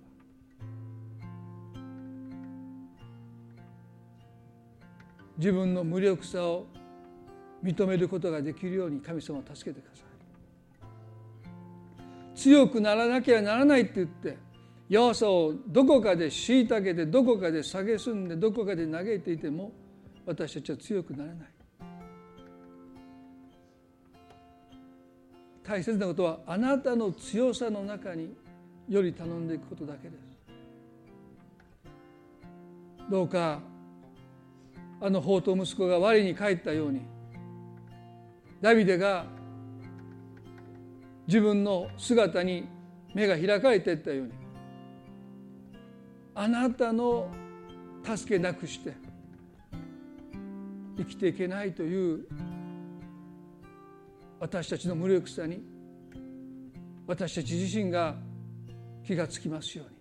自分の無力さを認めることができるように神様を助けてください。強くならなきゃならないって言って弱さをどこかで虐げてどこかで蔑んでどこかで嘆いていても私たちは強くなれない。大切なことはあなたの強さの中により頼んでいくことだけです。どうかあの法と息子が我に帰ったようにダビデが自分の姿に目が開かれていったようにあなたの助けなくして生きていけないという私たちの無力さに私たち自身が気がつきますように。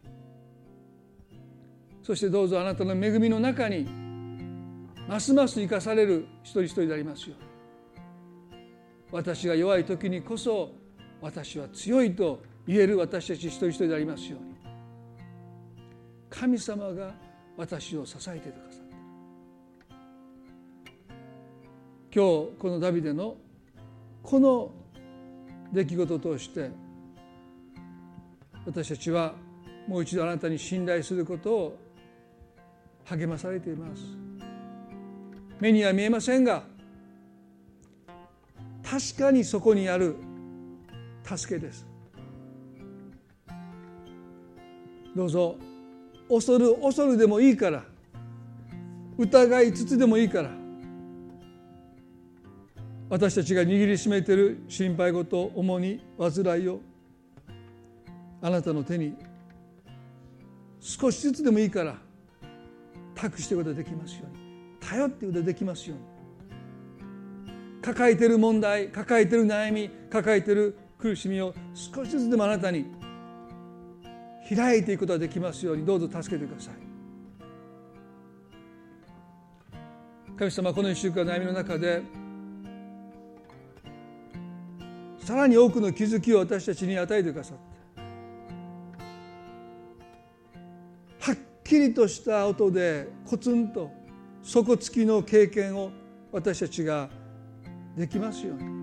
そしてどうぞあなたの恵みの中にますます生かされる一人一人でありますように。私が弱い時にこそ私は強いと言える私たち一人一人でありますように。神様が私を支えてくださっ今日このダビデのこの出来事を通して私たちはもう一度あなたに信頼することを励まされています。目には見えませんが確かにそこにある助けです。どうぞ恐る恐るでもいいから疑いつつでもいいから私たちが握りしめている心配事重荷煩い。をあなたの手に少しずつでもいいから託していくことができますように頼っていくことができますように抱えている問題抱えている悩み抱えている苦しみを少しずつでもあなたに開いていくことができますように。どうぞ助けてください。神様この1週間悩みの中でさらに多くの気づきを私たちに与えてくださってはっきりとした音でコツンと底つきの経験を私たちができますように。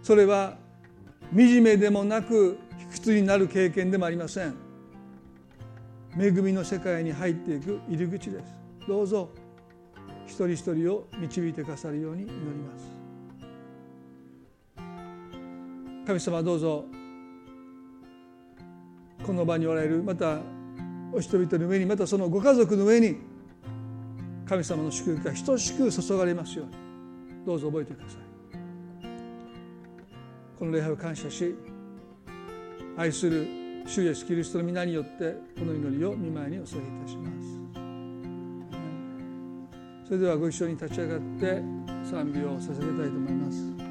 それは惨めでもなく卑屈になる経験でもありません。恵みの世界に入っていく入り口です。どうぞ一人一人を導いてくださるように祈ります。神様どうぞこの場におられるまたお人々の上にまたそのご家族の上に神様の祝福が等しく注がれますように。どうぞ覚えてください。この礼拝を感謝し愛する主イエスキリストの皆によってこの祈りを見舞いにお捧げいたします。それではご一緒に立ち上がって賛美を捧げたいと思います。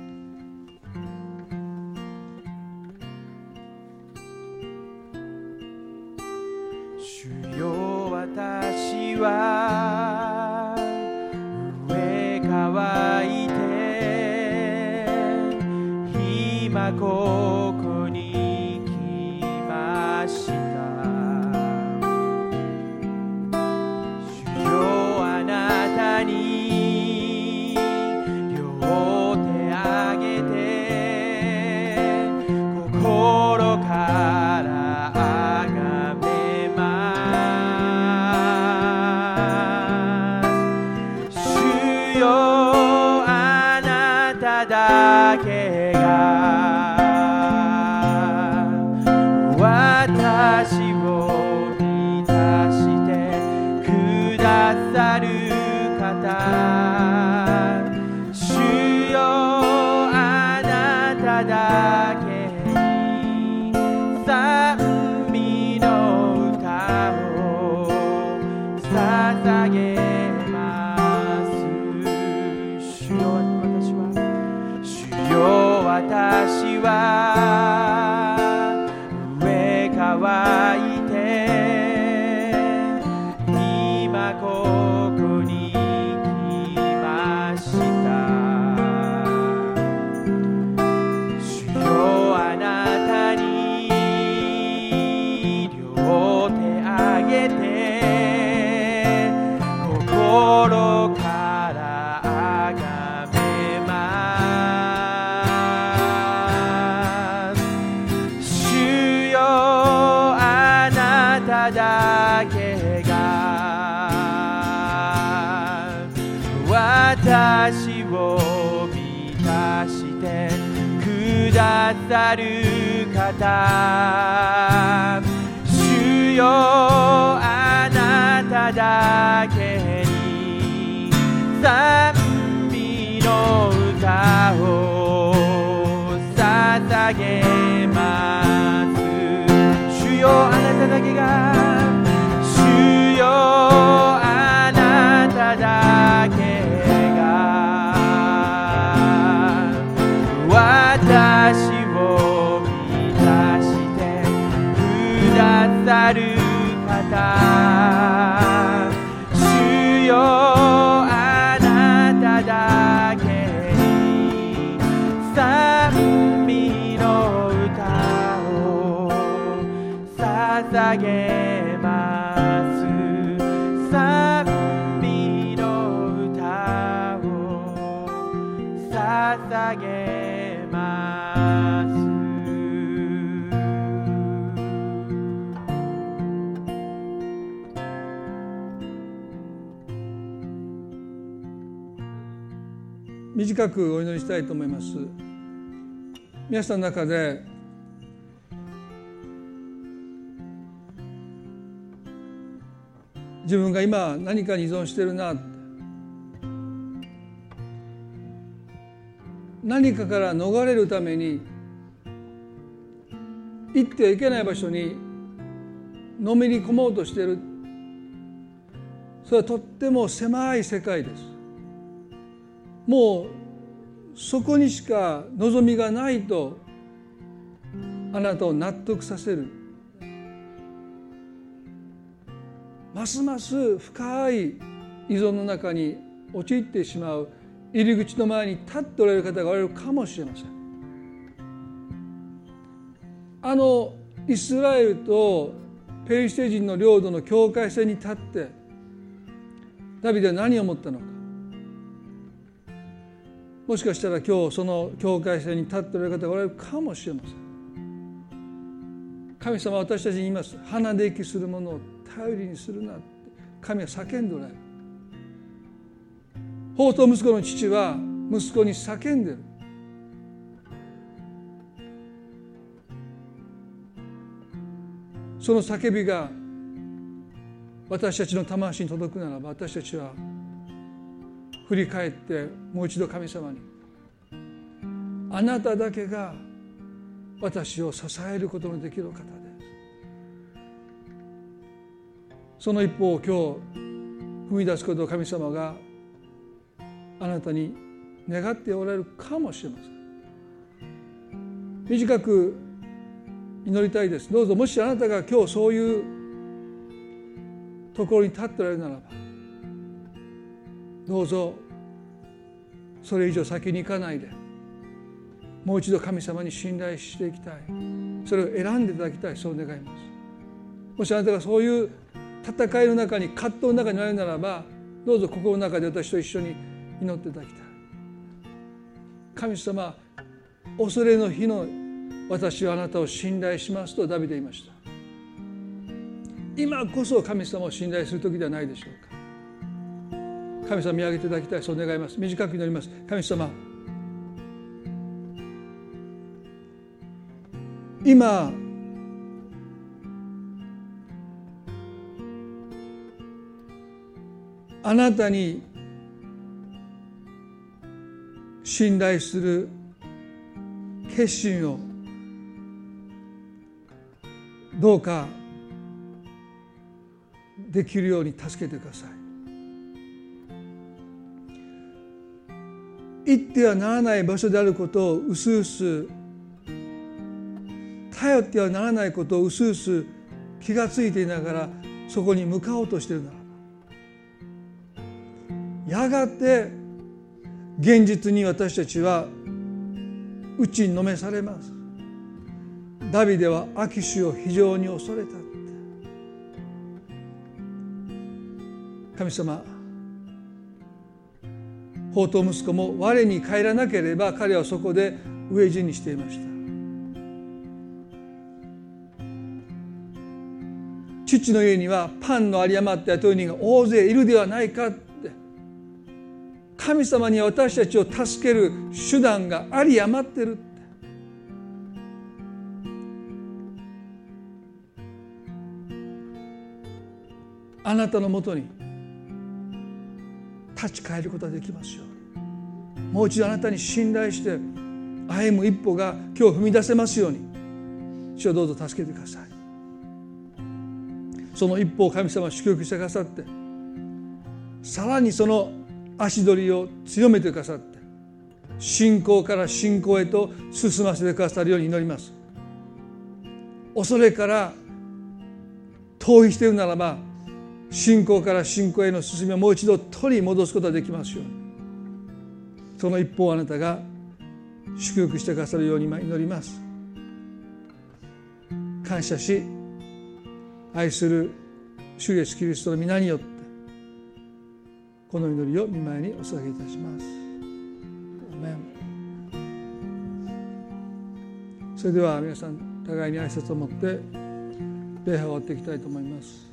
私を満たしてくださる方主よあなただけに賛美の歌を捧げます。主よあなただけが主よあなただけ私を満たしてくださる方主よあなただけに賛美の歌を捧げ短くお祈りしたいと思います。皆さんの中で自分が今何かに依存してるな何かから逃れるために行ってはいけない場所にのめり込もうとしてる。それはとっても狭い世界です。もうそこにしか望みがないとあなたを納得させる。ますます深い依存の中に陥ってしまう入り口の前に立っておられる方がおられるかもしれません。あのイスラエルとペリシテ人の領土の境界線に立ってダビデは何を思ったのか。もしかしたら今日その境界線に立っておられる方がおられるかもしれません。神様は私たちに言います。鼻で息するものを頼りにするなって神は叫んでおられる。法と息子の父は息子に叫んでる。その叫びが私たちの魂に届くならば私たちは振り返ってもう一度神様にあなただけが私を支えることのできる方です。その一歩を今日踏み出すことを神様があなたに願っておられるかもしれません。短く祈りたいです。どうぞもしあなたが今日そういうところに立っておられるならばどうぞそれ以上先に行かないで。もう一度神様に信頼していきたい。それを選んでいただきたい。そう願います。もしあなたがそういう戦いの中に葛藤の中にあるならばどうぞ心の中で私と一緒に祈っていただきたい。神様恐れの日の私はあなたを信頼しますとダビデ言いました。今こそ神様を信頼する時ではないでしょう。神様見上げていただきたいそう願います。短く祈ります。神様今あなたに信頼する決心をどうかできるように助けてください。行ってはならない場所であることをうすうす頼ってはならないことをうすうす気が付いていながらそこに向かおうとしているならばやがて現実に私たちは打ちのめされます。ダビデは秋主を非常に恐れた神様宝刀息子も我に帰らなければ彼はそこで飢え死にしていました。父の家にはパンの有り余った雇い人が大勢いるではないかって。神様には私たちを助ける手段が有り余ってるあなたのもとに立ち返ることができますよ。うにもう一度あなたに信頼して歩む一歩が今日踏み出せますように。主をどうぞ助けてください。その一歩を神様は祝福してくださって。さらにその足取りを強めてくださって。信仰から信仰へと進ませてくださるように祈ります。恐れから逃避しているならば信仰から信仰への進みをもう一度取り戻すことができますように。その一方をあなたが祝福してくださるように祈ります。感謝し愛する主イエスキリストの皆によってこの祈りを見舞いにお捧げいたします。それでは皆さん互いに挨拶を持って礼拝を終わっていきたいと思います。